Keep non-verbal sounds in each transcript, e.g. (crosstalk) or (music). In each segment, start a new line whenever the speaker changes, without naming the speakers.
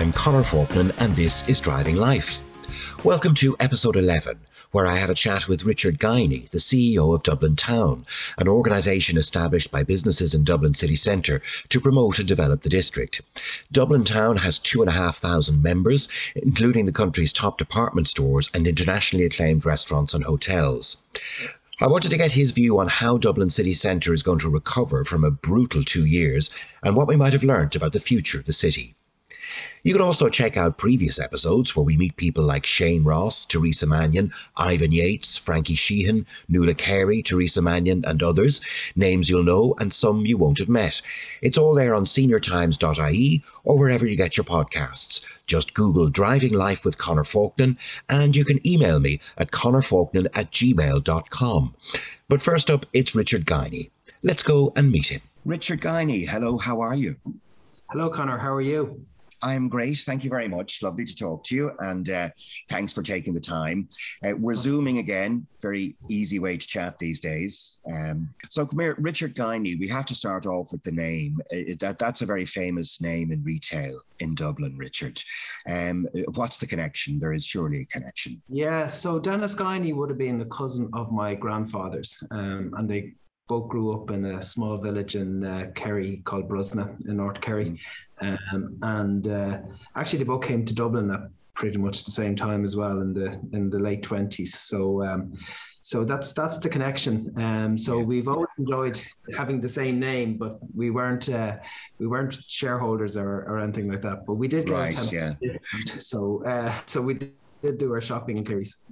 I'm Conor Faulkner, and this is Driving Life. Welcome to episode 11, where I have a chat with Richard Guiney, the CEO of Dublin Town, an organisation established by businesses in Dublin city centre to promote and develop the district. Dublin Town has 2,500 members, including the country's top department stores and internationally acclaimed restaurants and hotels. I wanted to get his view on how Dublin city centre is going to recover from a brutal two years and what we might have learnt about the future of the city. You can also check out previous episodes where we meet people like Shane Ross, Teresa Mannion, Ivan Yates, Frankie Sheehan, Nuala Carey, Teresa Mannion, and others. Names you'll know and some you won't have met. It's all there on seniortimes.ie or wherever you get your podcasts. Just Google Driving Life with Conor Faulkner and you can email me at conorfaulkner at gmail.com. But first up, it's Richard Guiney. Let's go and meet him. Richard Guiney, hello, how are you?
Hello, Conor, how are you?
I'm great. Thank you very much. Lovely to talk to you. And uh, thanks for taking the time. Uh, we're Zooming again. Very easy way to chat these days. Um, so, come here, Richard Guiney. We have to start off with the name. It, that, that's a very famous name in retail in Dublin, Richard. Um, what's the connection? There is surely a connection.
Yeah. So, Denis Guiney would have been the cousin of my grandfather's. Um, and they both grew up in a small village in uh, Kerry called Brosna in North Kerry. Um, and uh, actually, they both came to Dublin at pretty much the same time as well in the in the late twenties. So. Um, so that's that's the connection. Um, so we've always enjoyed having the same name, but we weren't uh, we weren't shareholders or, or anything like that. But we did get
right, yeah.
So uh, so we did do our shopping in Clery's.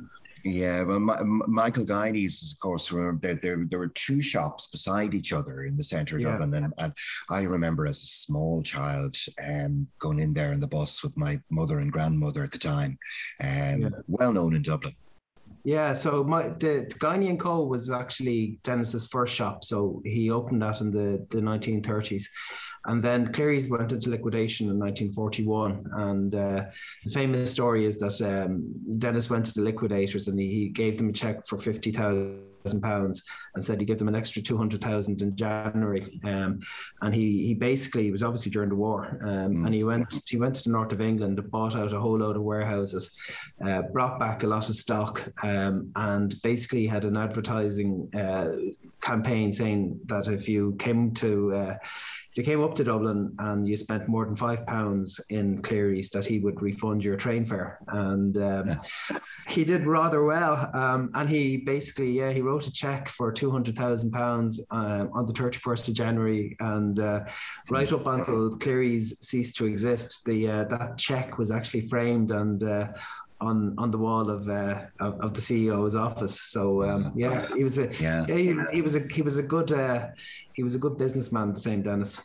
Yeah, well, Ma- Michael Guiney's, of course, there, there, there were two shops beside each other in the centre of yeah. Dublin. And, and I remember as a small child um, going in there in the bus with my mother and grandmother at the time, um, yeah. well known in Dublin.
Yeah, so my the, the Guiney and Co was actually Dennis's first shop. So he opened that in the, the 1930s. And then Clery's went into liquidation in 1941. And uh, the famous story is that um, Dennis went to the liquidators and he, he gave them a check for 50,000 pounds and said he'd give them an extra 200,000 in January. Um, and he he basically was obviously during the war, um, mm. and he went he went to the north of England, bought out a whole load of warehouses, uh, brought back a lot of stock, um, and basically had an advertising uh, campaign saying that if you came to uh, if you came up to Dublin and you spent more than five pounds in Clery's, that he would refund your train fare. And um, he did rather well. Um, and he basically, yeah, he wrote a check for two hundred thousand uh, pounds on the thirty first of January, and uh, right up until Clery's ceased to exist, the uh, that check was actually framed and uh, on on the wall of uh, of, of, the CEO's office. So um, yeah, he was a yeah, yeah he, he, was a he was a good uh, he was a good businessman. The same Dennis.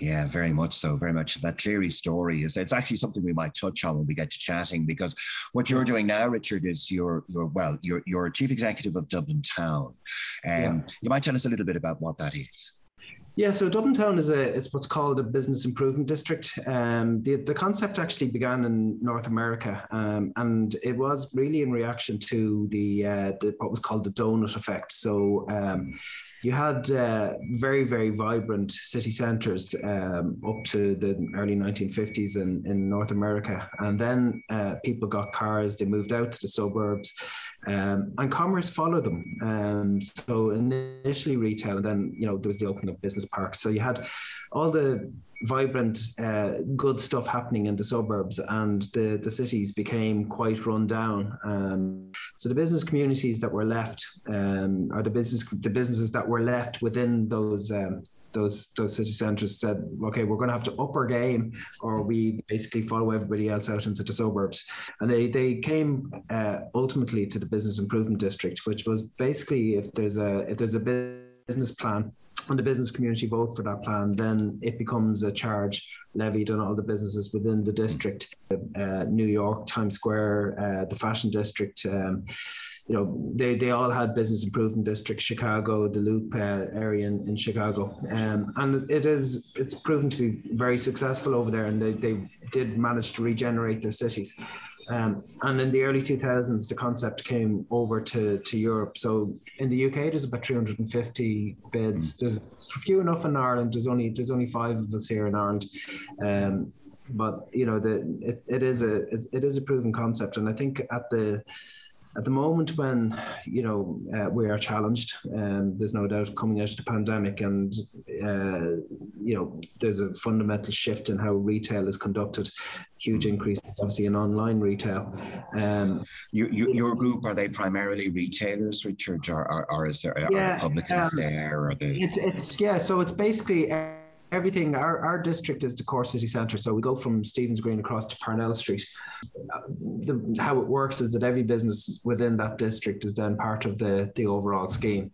Yeah, very much so. Very much. That Clery story is it's actually something we might touch on when we get to chatting because what you're doing now, Richard, is you're you're well, you're you're chief executive of Dublin Town. Um, yeah. you might tell us a little bit about what that is.
Yeah, so Dublin Town is a it's what's called a business improvement district. Um, the the concept actually began in North America, um, and it was really in reaction to the, uh, the what was called the donut effect. So. Um, you had uh, very, very vibrant city centres um, up to the early 1950s in, in North America. And then uh, people got cars, they moved out to the suburbs, um, and commerce followed them. Um, so initially retail, and then you know there was the opening of business parks. So you had all the vibrant, uh, good stuff happening in the suburbs, and the the cities became quite run down. Um, so the business communities that were left, um, or the business the businesses that were left within those um, those those city centres said, okay, we're going to have to up our game, or we basically follow everybody else out into the suburbs. And they they came uh, ultimately to the business improvement district, which was basically if there's a if there's a business plan and the business community vote for that plan, then it becomes a charge levied on all the businesses within the district. Uh, New York, Times Square, uh, the Fashion District. Um, you know, they, they all had business improvement districts, Chicago, the Loop uh, area in, in Chicago, um, and it is it's proven to be very successful over there, and they, they did manage to regenerate their cities. Um, and in the early 2000s, the concept came over to, to Europe. So in the UK, there's about 350 bids. Mm. There's few enough in Ireland. There's only there's only five of us here in Ireland. Um, but you know, the it, it is a it, it is a proven concept, and I think at the at the moment when you know uh, we are challenged and um, there's no doubt coming out of the pandemic and uh, you know there's a fundamental shift in how retail is conducted huge mm. increase obviously in online retail um,
you, you, your group are they primarily retailers richard or, or, or is there yeah, are publicans um, there or they
it, it's yeah so it's basically everything our, our district is the core city centre so we go from stephen's green across to parnell street. The, how it works is that every business within that district is then part of the the overall scheme.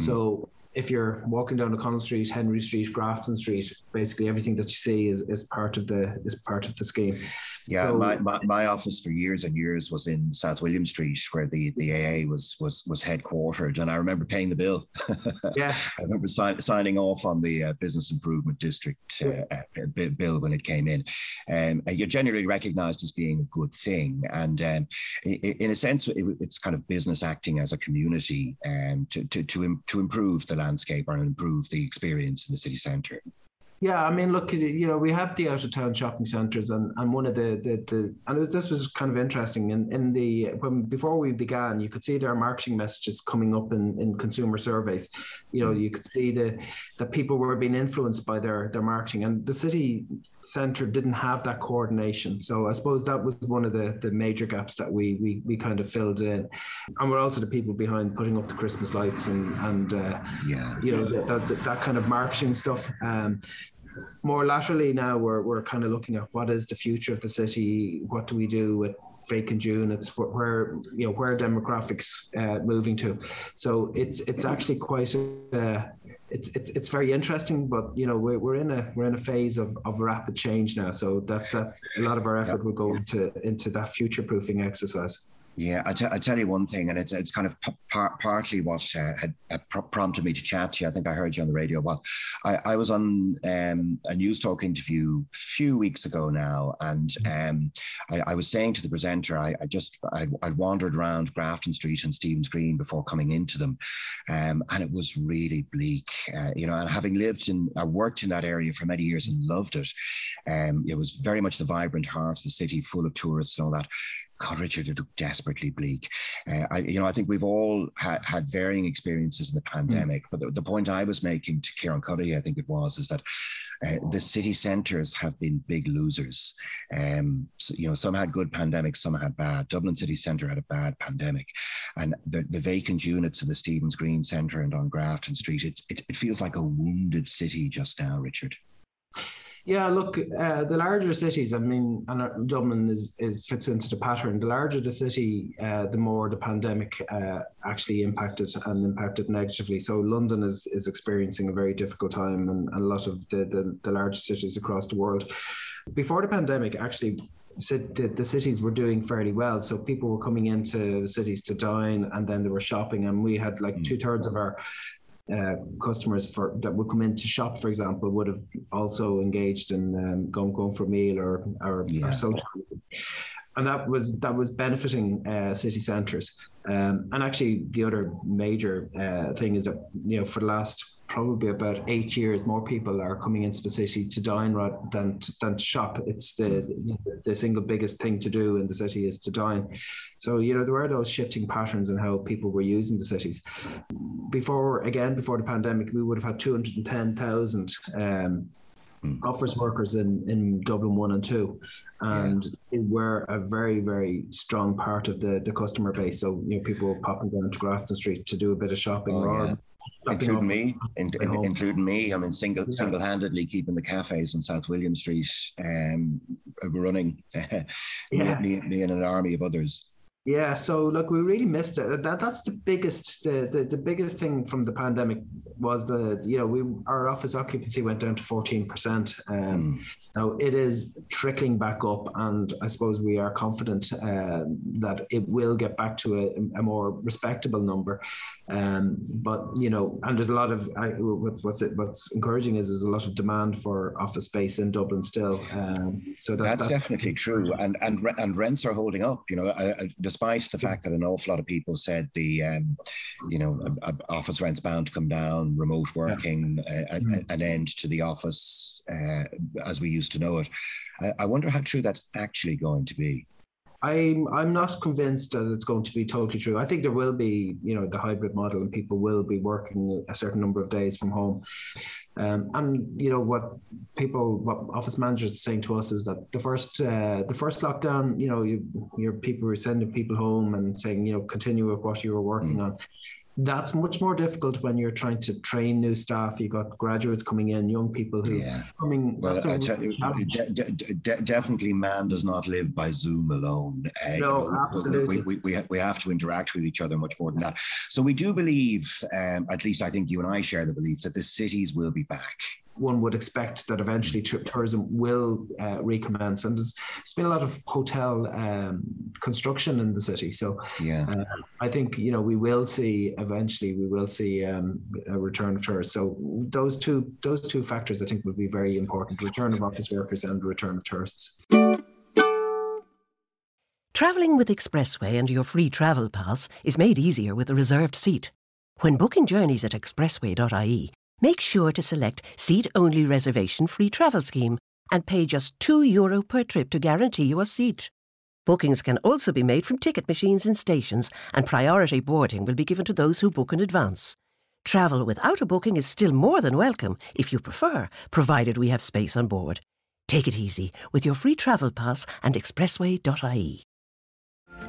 Mm. So if you're walking down O'Connell Street, Henry Street, Grafton Street, basically everything that you see is, is part of the is part of the scheme.
Yeah, so, my, my, my, office for years and years was in South William Street, where the, the AA was was was headquartered, and I remember paying the bill. (laughs)
yeah,
I remember sign, signing off on the uh, Business Improvement District uh, uh, bill when it came in. Um, you're generally recognised as being a good thing, and um, in, in, a sense, it, it's kind of business acting as a community um, to to to, to improve the landscape and improve the experience in the city centre.
Yeah, I mean, look, you know, we have the out of town shopping centres, and, and one of the the, the and was, this was kind of interesting. In in the when before we began, you could see their marketing messages coming up in, in consumer surveys. You know, you could see the that people were being influenced by their their marketing, and the city centre didn't have that coordination. So I suppose that was one of the the major gaps that we we we kind of filled in, and we're also the people behind putting up the Christmas lights and and uh,
yeah,
you know that, that, that kind of marketing stuff. Um, more laterally now we're, we're kind of looking at what is the future of the city what do we do with vacant units where, where you know where demographics uh, moving to? So it's it's actually quite uh, it's, it's it's very interesting but you know we're, we're in a we're in a phase of, of rapid change now so that that a lot of our effort will go into into that future proofing exercise
yeah, I, t- I tell you one thing, and it's it's kind of p- par- partly what uh, had, had pr- prompted me to chat to you. I think I heard you on the radio. Well, I, I was on um, a Newstalk interview a few weeks ago now, and um, I, I, was saying to the presenter, I, I just I, I wandered around Grafton Street and Stephen's Green before coming into them, um, and it was really bleak. Uh, you know, and having lived in, I worked in that area for many years and loved it. Um, it was very much the vibrant heart of the city, full of tourists and all that. God, Richard, it desperately bleak. Uh, I, you know, I think we've all had, had varying experiences in the pandemic, mm. but the, the, point I was making to Kieran Cuddihy, I think it was, is that uh, the city centres have been big losers. Um, so, you know, some had good pandemics, some had bad. Dublin City Centre had a bad pandemic, and the, the vacant units in the Stephen's Green Centre and on Grafton Street, it, it, it feels like a wounded city just now, Richard.
Yeah, look, uh, the larger cities. I mean, and uh, Dublin is, is fits into the pattern. The larger the city, uh, the more the pandemic uh, actually impacted and impacted negatively. So London is is experiencing a very difficult time, and, and a lot of the, the the large cities across the world. Before the pandemic, actually, the, the cities were doing fairly well. So people were coming into cities to dine, and then they were shopping, and we had like mm. two thirds of our uh, customers for that would come in to shop, for example, would have also engaged in um, going going for a meal or or, yeah. or social. And that was that was benefiting uh, city centres. Um, and actually, the other major uh, thing is that you know for the last probably about eight years, more people are coming into the city to dine rather than to, than to shop. It's the the single biggest thing to do in the city is to dine. So you know there were those shifting patterns in how people were using the cities. Before again, before the pandemic, we would have had two hundred and ten thousand um, mm. office workers in in Dublin one and two and yeah. were a very very strong part of the the customer base so you know people popping down to Grafton Street to do a bit of shopping oh, or yeah
including me, in, in, including me. I mean, single yeah. single handedly keeping the cafes in South William Street um, running. (laughs) yeah. me, me, me, and an army of others.
Yeah, so look, we really missed it. That that's the biggest the, the, the biggest thing from the pandemic was the you know we our office occupancy went down to fourteen percent. Um, mm. Now it is trickling back up, and I suppose we are confident uh, that it will get back to a, a more respectable number. Um, but you know, and there's a lot of I, what's it? What's encouraging is there's a lot of demand for office space in Dublin still. Um, so that,
that's, that's, definitely true, and and and rents are holding up. You know, uh, despite the fact that an awful lot of people said the, um, you know, office rents bound to come down, remote working, yeah. uh, mm-hmm. an end to the office uh, as we used to know it. I, I wonder how true that's actually going to be.
I'm I'm not convinced that it's going to be totally true. I think there will be, you know, the hybrid model, and people will be working a certain number of days from home. Um, and you know what people, what office managers are saying to us is that the first uh, the first lockdown, you know, you your people were sending people home and saying, you know, continue with what you were working mm. on that's much more difficult when you're trying to train new staff. You've got graduates coming in, young people who yeah. coming.
Well, I tell you, de- de- de- definitely, man does not live by Zoom alone.
Uh, no, you know, absolutely.
We, we, we, we have to interact with each other much more than that. So we do believe, um, at least I think you and I share the belief that the cities will be back
one would expect that eventually tourism will uh, recommence. And there's, there's been a lot of hotel um, construction in the city, so
yeah, uh,
I think you know we will see eventually we will see um, a return of tourists. So those two those two factors I think will be very important: return of office workers and return of tourists.
Travelling with Expressway and your free travel pass is made easier with a reserved seat. When booking journeys at expressway.ie, make sure to select Seat Only Reservation Free Travel Scheme and pay just €2 Euro per trip to guarantee you a seat. Bookings can also be made from ticket machines in stations, and priority boarding will be given to those who book in advance. Travel without a booking is still more than welcome if you prefer, provided we have space on board. Take it easy with your free travel pass and expressway.ie.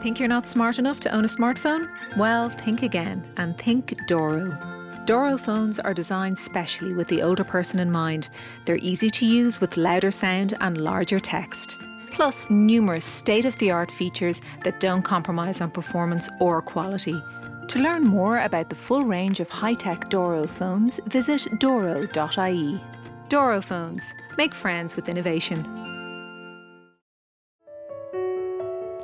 Think you're not smart enough to own a smartphone? Well, think again and think Doro. Doro phones are designed specially with the older person in mind. They're easy to use with louder sound and larger text. Plus, numerous state of the art features that don't compromise on performance or quality. To learn more about the full range of high tech Doro phones, visit doro.ie. Doro phones. Make friends with innovation.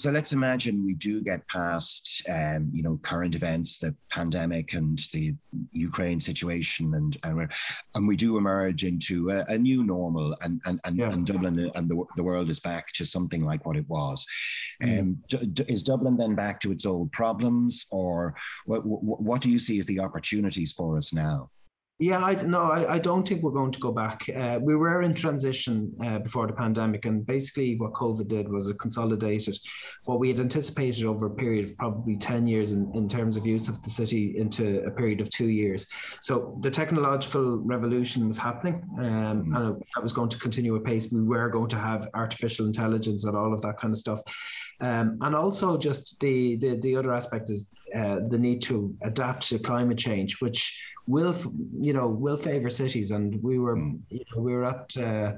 So let's imagine we do get past, um, you know, current events, the pandemic and the Ukraine situation, and and, and we do emerge into a, a new normal, and and and, yeah. and Dublin and the, the world is back to something like what it was. Mm. Um, d- d- is Dublin then back to its old problems, or what, what do you see as the opportunities for us now?
Yeah, I no, I, I don't think we're going to go back. Uh, we were in transition uh, before the pandemic, and basically what COVID did was it consolidated what we had anticipated over a period of probably ten years in, in terms of use of the city into a period of two years. So the technological revolution was happening, um, mm-hmm. and that was going to continue at pace. We were going to have artificial intelligence and all of that kind of stuff, um, and also just the the the other aspect is uh, the need to adapt to climate change, which will you know will favor cities. And we were mm. you know, we were at uh,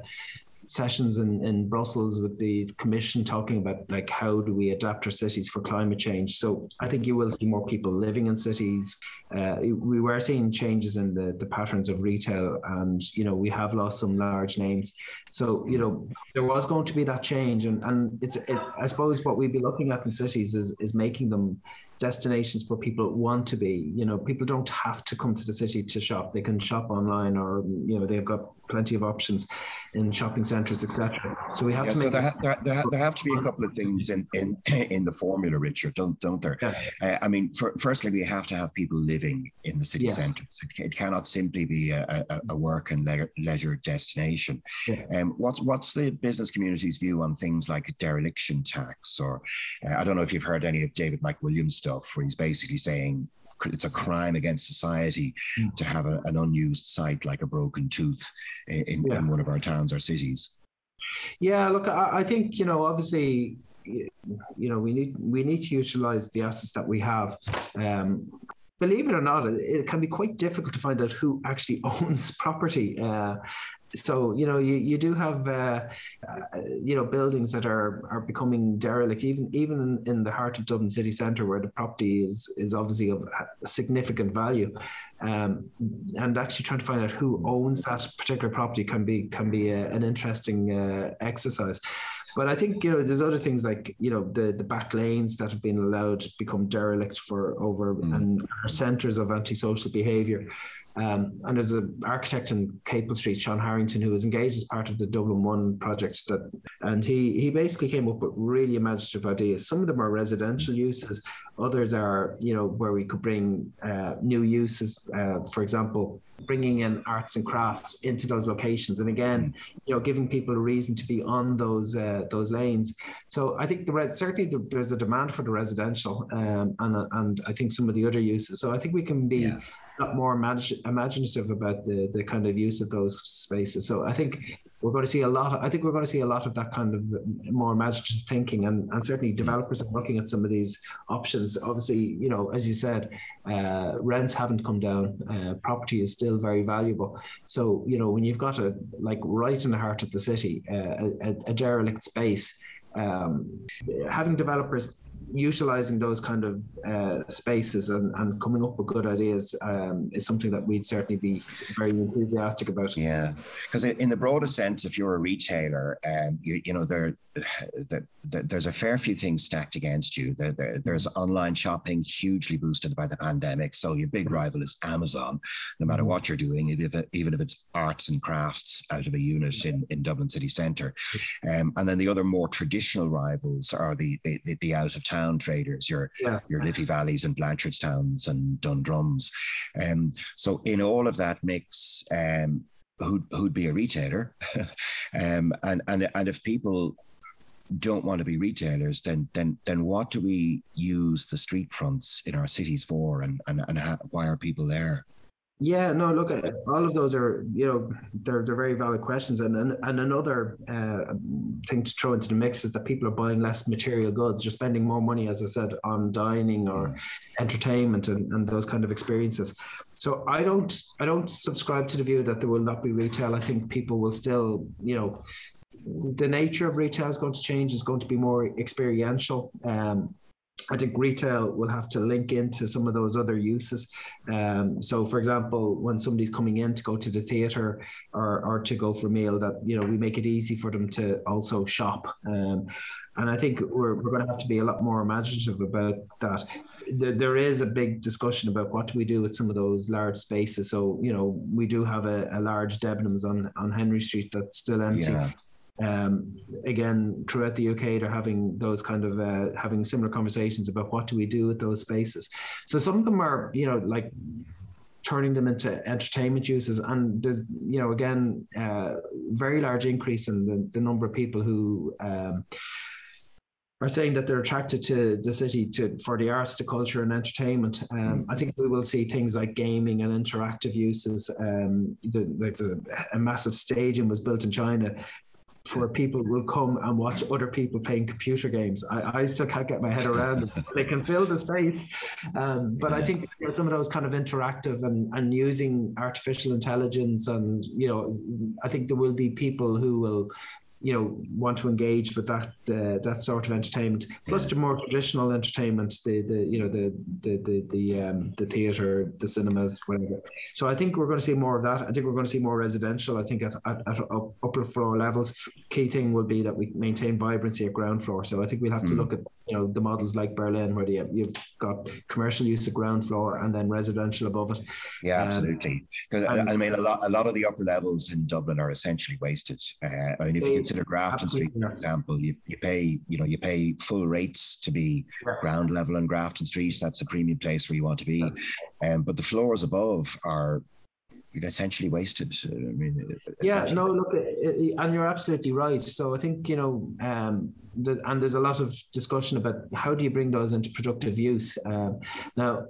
sessions in, in Brussels with the Commission talking about like how do we adapt our cities for climate change. So I think you will see more people living in cities. Uh, we were seeing changes in the, the patterns of retail, and you know we have lost some large names. So you know there was going to be that change, and and it's it, I suppose what we'd be looking at in cities is is making them destinations where people want to be. You know, people don't have to come to the city to shop. They can shop online, or you know, they've got plenty of options in shopping centres, etc. So we have
yeah,
to.
So
make
there, ha- there, there, ha- there, have to be a couple of things in in (clears throat) in the formula, Richard, don't don't there? Yeah. Uh, I mean, for, firstly, we have to have people living in the city yes. centres. It, it, cannot simply be a, a, a work and le- leisure destination. Yeah. Um, what's what's the business community's view on things like a dereliction tax, or uh, I don't know if you've heard any of David McWilliams stuff, where he's basically saying it's a crime against society mm. to have a, an unused site like a broken tooth in, yeah. in, one of our towns or cities.
Yeah, look, I, I think you know, obviously, you know, we need we need to utilize the assets that we have. Um, believe it or not, it, can be quite difficult to find out who actually (laughs) owns property. Uh, so you know you, you do have uh, uh, you know buildings that are are becoming derelict even even in, in the heart of Dublin city centre where the property is is obviously of significant value um, and actually trying to find out who owns that particular property can be can be a, an interesting uh, exercise but I think you know there's other things like you know the the back lanes that have been allowed to become derelict for over mm. and are centres of antisocial behaviour. Um, and there's an architect in Capel Street, Sean Harrington, who was engaged as part of the Dublin One project. That, and he he basically came up with really imaginative ideas. Some of them are residential uses, others are you know where we could bring uh, new uses. Uh, for example, bringing in arts and crafts into those locations, and again, you know, giving people a reason to be on those uh, those lanes. So I think the red certainly the, there's a demand for the residential, um, and and I think some of the other uses. So I think we can be. Yeah lot more imag- imaginative about the the kind of use of those spaces. So I think we're going to see a lot. Of, I think we're going to see a lot of that kind of more imaginative thinking, and and certainly developers are looking at some of these options. Obviously, you know, as you said, uh, rents haven't come down. Uh, property is still very valuable. So you know, when you've got a like right in the heart of the city, uh, a, a derelict space. Um, having developers utilizing those kind of uh, spaces and, and coming up with good ideas um, is something that we'd certainly be very enthusiastic about.
Yeah, because in the broader sense, if you're a retailer, um, you, you know there, there, there's a fair few things stacked against you. There, there, there's online shopping hugely boosted by the pandemic, so your big rival is Amazon. No matter what you're doing, even if it's arts and crafts out of a unit in, in Dublin city centre, um, and then the other more traditional rivals are the the, the out of town traders, your yeah. your Liffey Valleys and Blanchardstowns and Dundrums. Um, so in all of that mix, um, who'd, who'd be a retailer, (laughs) um, and and and if people don't want to be retailers, then then then what do we use the street fronts in our cities for, and and, and how, why are people there?
Yeah, no, look, uh, all of those are, you know, they're, they're very valid questions. And, and, and another uh, thing to throw into the mix is that people are buying less material goods. You're spending more money, as I said, on dining or entertainment and, and those kind of experiences. So I don't, I don't subscribe to the view that there will not be retail. I think people will still, you know, the nature of retail is going to change. Is going to be more experiential. Um, I think retail will have to link into some of those other uses. Um, so, for example, when somebody's coming in to go to the theatre or, or to go for a meal, that you know we make it easy for them to also shop. Um, and I think we're, we're going to have to be a lot more imaginative about that. There, there is a big discussion about what do we do with some of those large spaces. So, you know, we do have a, a large Debenhams on, on Henry Street that's still empty. Yeah. Um, again, throughout the UK, they're having those kind of uh, having similar conversations about what do we do with those spaces. So some of them are, you know, like turning them into entertainment uses, and there's, you know, again, uh, very large increase in the, the number of people who. Um, are saying that they're attracted to the city to for the arts, the culture, and entertainment. Um, I think we will see things like gaming and interactive uses. Um, the, a, a, massive stadium was built in China for people will come and watch other people playing computer games. I, I still can't get my head around it. (laughs) They can fill the space. Um, but I think you know, some of those kind of interactive and, and using artificial intelligence and, you know, I think there will be people who will you know want to engage with that uh, that sort of entertainment. Plus the more traditional entertainment the the you know the the the the, um, the theater the cinemas whatever. So i think we're going to see more of that. I think we're going to see more residential i think at, at, at upper floor levels. Key thing will be that we maintain vibrancy at ground floor. So i think we'll have to mm. look at you know the models like Berlin, where you, you've got commercial use of ground floor and then residential above it.
Yeah, um, absolutely. Because um, I mean, a lot, a lot of the upper levels in Dublin are essentially wasted. Uh, I mean, if you consider Grafton Street, for example, you, you pay you know you pay full rates to be yeah. ground level in Grafton Street. That's a premium place where you want to be. Um, but the floors above are essentially wasted. I mean,
yeah, no, look, and you're absolutely right. So I think you know, um, the, and there's a lot of discussion about how do you bring those into productive use. Um, now,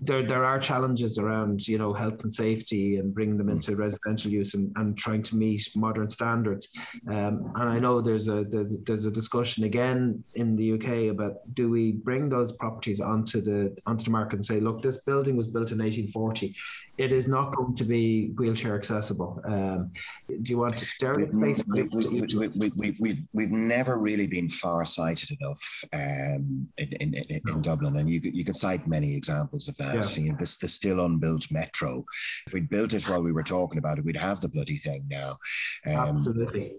there there are challenges around you know health and safety and bringing them into residential use and, and trying to meet modern standards. Um, and I know there's a there's a discussion again in the UK about do we bring those properties onto the onto the market and say look this building was built in 1840 it is not going to be wheelchair accessible. Um, do you want?
Basically, we, we, we, we, we've, we've never really been far sighted enough um, in, in, in, in, Dublin, and you, you can cite many examples of that. Yeah. You know, this the still unbuilt metro. If we'd built it while we were talking about it, we'd have the bloody thing now.
Um, Absolutely.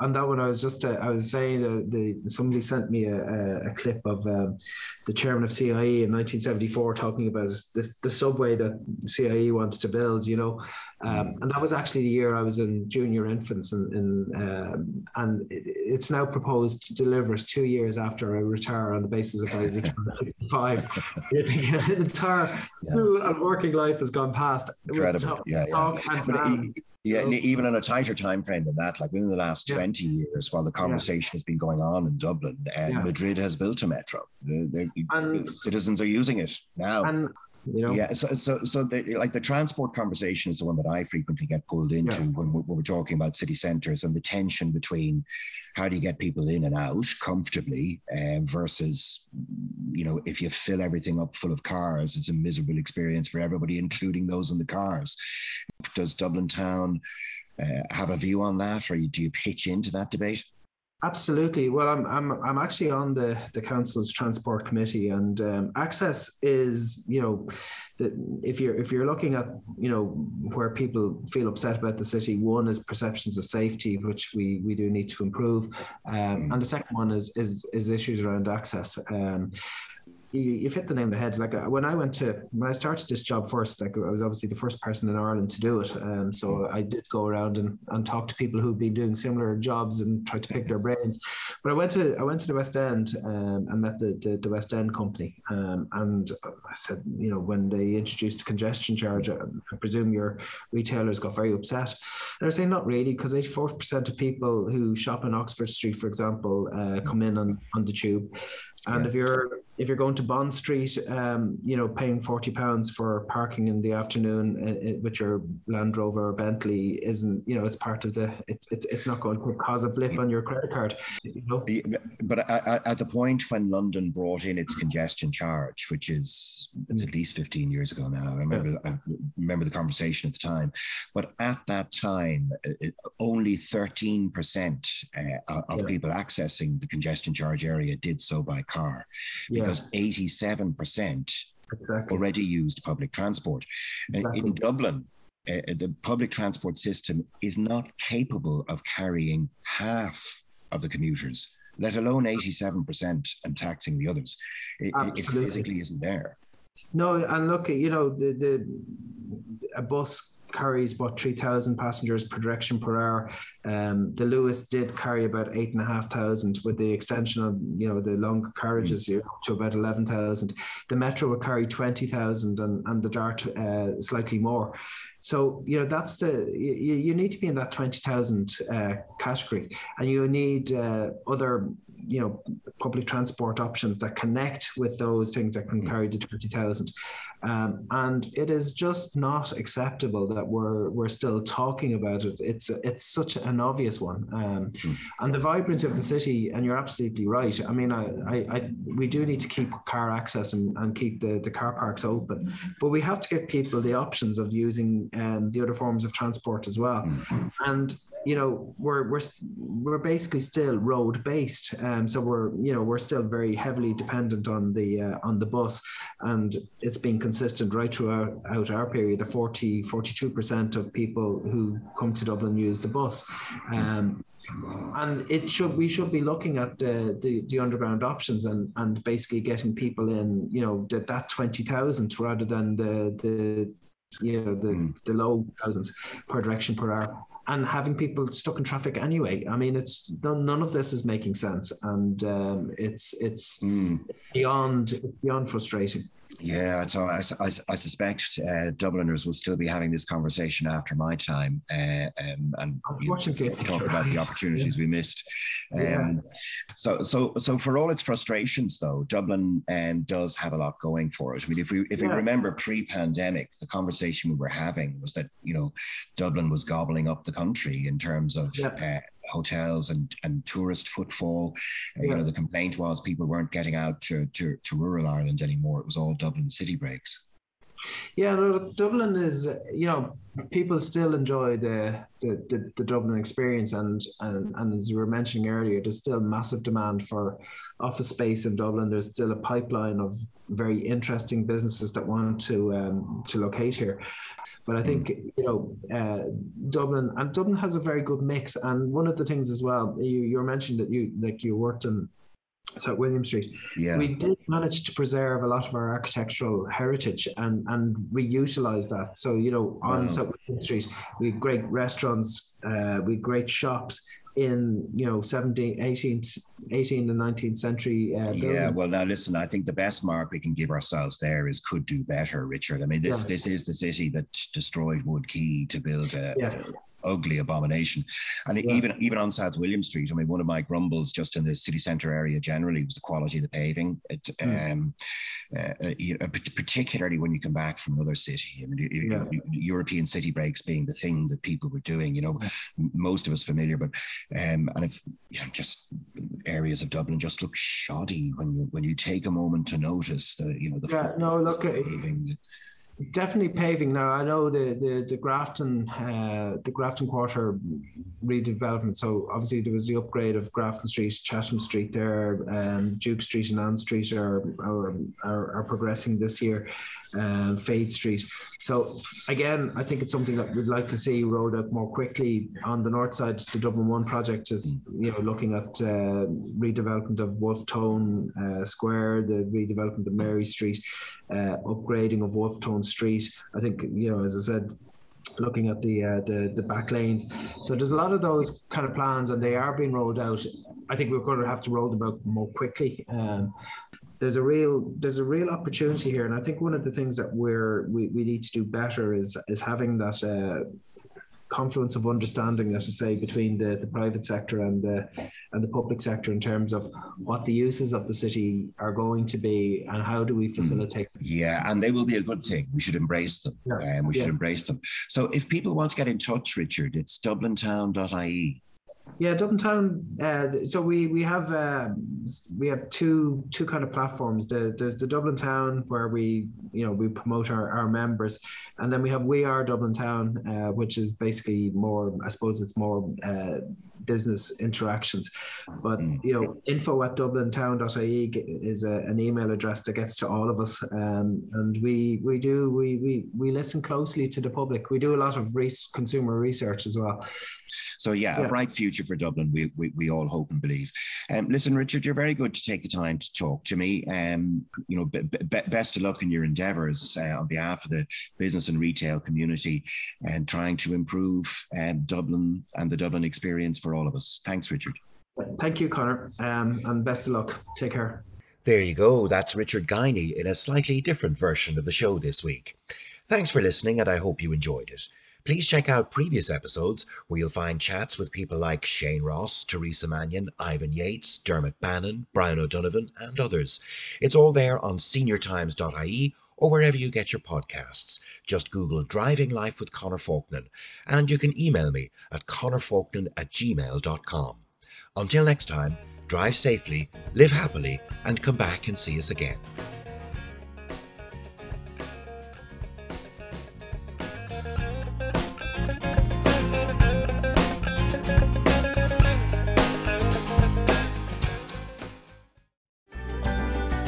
On that one, I was just uh, I was saying uh, the somebody sent me a, a, a clip of um, the chairman of CIE in 1974 talking about this, the subway that CIE wants to build, you know. Um, mm. and that was actually the year I was in junior infants, and and, um, and it's now proposed to deliver us two years after I retire on the basis of I (laughs) return at 65. (laughs) the entire yeah. school and working life has gone past.
Incredible. yeah, yeah. Yeah, even in a tighter time frame than that, like within the last yeah. 20 years, while the conversation yeah. has been going on in Dublin, uh, yeah. Madrid has built a metro. The, the, and, citizens are using it now.
And you know?
Yeah. So, so, so the, like the transport conversation is the one that I frequently get pulled into yeah. when, we're, when, we're, talking about city centres and the tension between how do you get people in and out comfortably um, versus, you know, if you fill everything up full of cars, it's a miserable experience for everybody, including those in the cars. Does Dublin Town uh, have a view on that, or do you pitch into that debate?
Absolutely. Well, I'm I'm I'm actually on the the council's transport committee, and um, access is you know, the, if you're if you're looking at you know where people feel upset about the city, one is perceptions of safety, which we we do need to improve, um, and the second one is is is issues around access. Um, you, you've hit the name of the head. Like uh, when I went to when I started this job first, like I was obviously the first person in Ireland to do it. Um, so I did go around and, and talk to people who've been doing similar jobs and try to pick their brains. But I went to I went to the West End um, and met the, the, the West End company. Um, and I said, you know, when they introduced a congestion charge, I, I presume your retailers got very upset. And they're saying not really, because 84% of people who shop in Oxford Street, for example, uh, come in on, on the tube. And yeah. if you're if you're going to Bond Street, um, you know, paying forty pounds for parking in the afternoon uh, uh, with your Land Rover or Bentley isn't, you know, it's part of the. It's it's, it's not going to cause a blip on your credit card. You know?
The, but at, at the point when London brought in its congestion charge, which is it's at least fifteen years ago now. I remember yeah. I remember the conversation at the time, but at that time, it, only thirteen percent uh, of yeah. people accessing the congestion charge area did so by car. Yeah because 87% exactly. already used public transport. Exactly. In Dublin, uh, the public transport system is not capable of carrying half of the commuters, let alone 87% and taxing the others. It, it physically isn't there.
No, and look, you know, the, the bus carries about 3,000 passengers per direction per hour. Um, the Luas did carry about 8,500 with the extension of, you know, the long carriages mm. to about 11,000. The Metro would carry 20,000 and, and the Dart uh, slightly more. So, you know, that's the, you, you need to be in that 20,000 uh, category and you need uh, other you know public transport options that connect with those things that can mm. carry the 20,000 um, and it is just not acceptable that we're we're still talking about it. It's it's such an obvious one. Um, mm-hmm. And the vibrancy of the city, and you're absolutely right. I mean, I, I, I we do need to keep car access and, and keep the, the car parks open, but we have to give people the options of using um, the other forms of transport as well. Mm-hmm. And you know we're we're we're basically still road based um, so we're you know we're still very heavily dependent on the uh, on the bus and it's been consistent right throughout out our period of 40 42% of people who come to Dublin use the bus um, and it should we should be looking at the the, the underground options and and basically getting people in you know that that 20,000 rather than the the you know the mm. the low thousands per direction per hour and having people stuck in traffic anyway. I mean, it's none, none of this is making sense, and um, it's it's mm. beyond beyond frustrating.
Yeah, so I, I, I suspect uh, Dubliners will still be having this conversation after my time, uh, um, and
unfortunately,
talk about the opportunities yeah. we missed. Um, yeah. So, so, so for all its frustrations, though, Dublin um, does have a lot going for it. I mean, if we if yeah. we remember pre-pandemic, the conversation we were having was that you know Dublin was gobbling up the country in terms of uh, hotels and, and tourist footfall. Yeah. You know, the complaint was people weren't getting out to, to, to rural Ireland anymore. It was all Dublin city breaks.
Yeah, no, Dublin is, you know, people still enjoy the, the the, the, Dublin experience, and, and and as you were mentioning earlier, there's still massive demand for office space in Dublin. There's still a pipeline of very interesting businesses that want to um, to locate here. But I think you know uh, Dublin and Dublin has a very good mix. And one of the things as well, you you mentioned that you like you worked in South William Street,
yeah.
we did manage to preserve a lot of our architectural heritage and and reutilize that. So you know, on wow. South William Street, we had great restaurants, uh, we had great shops, in you know 17 18th 18th and 19th century uh,
yeah well now listen i think the best mark we can give ourselves there is could do better richard i mean this yeah. this is the city that destroyed wood quay to build a,
yes
ugly abomination. And yeah. even even on South William Street, I mean, one of my grumbles just in the city centre area generally was the quality of the paving. It, mm. um, uh, uh, particularly when you come back from another city. I mean, yeah. European city breaks being the thing that people were doing. You know, most of us familiar, but um, and if you know, just areas of Dublin just look shoddy when you when you take a moment to notice the you know the
yeah, no look paving. Definitely paving now. I know the the the Grafton uh, the Grafton Quarter redevelopment. So obviously there was the upgrade of Grafton Street, Chatham Street there, um, Duke Street and Ann Street are are, are, are progressing this year um, Fade Street. So again, I think it's something that we'd like to see rolled out more quickly on the north side. The Dublin One project is, you know, looking at uh, redevelopment of Wolfe Tone uh, Square, the redevelopment of Mary Street, uh, upgrading of Wolfe Tone Street. I think, you know, as I said, looking at the uh, the the back lanes. So there's a lot of those kind of plans, and they are being rolled out. I think we're going to have to roll them out more quickly. Um, there's a real there's a real opportunity here, and I think one of the things that we're we, we need to do better is is having that uh, confluence of understanding, as I say, between the, the private sector and the and the public sector in terms of what the uses of the city are going to be and how do we mm. facilitate.
Yeah, and they will be a good thing. We should embrace them. Yeah. And um, we should embrace them. So if people want to get in touch, Richard, it's dublintown.ie.
Yeah, Dublin Town. Uh, so we we have uh, we have two two kind of platforms. The, there's the Dublin Town where we you know we promote our, our members, and then we have We Are Dublin Town, uh, which is basically more. I suppose it's more uh, business interactions. But mm. you know, info at dublintown.ie is a, an email address that gets to all of us, um, and we we do we we we listen closely to the public. We do a lot of re- consumer research as well.
So yeah, yeah, a bright future for Dublin. We, we, we all hope and believe. Um, listen, Richard, you're very good to take the time to talk to me. Um, you know, be, be, best of luck in your endeavours uh, on behalf of the business and retail community, and trying to improve um, Dublin and the Dublin experience for all of us. Thanks, Richard.
Thank you, Conor, um, and best of luck. Take care.
There you go. That's Richard Guiney in a slightly different version of the show this week. Thanks for listening, and I hope you enjoyed it. Please check out previous episodes where you'll find chats with people like Shane Ross, Teresa Mannion, Ivan Yates, Dermot Bannon, Brian O'Donovan, and others. It's all there on seniortimes.ie or wherever you get your podcasts. Just Google Driving Life with Conor Faulkner, and you can email me at conorfaulkner at gmail.com. Until next time, drive safely, live happily, and come back and see us again.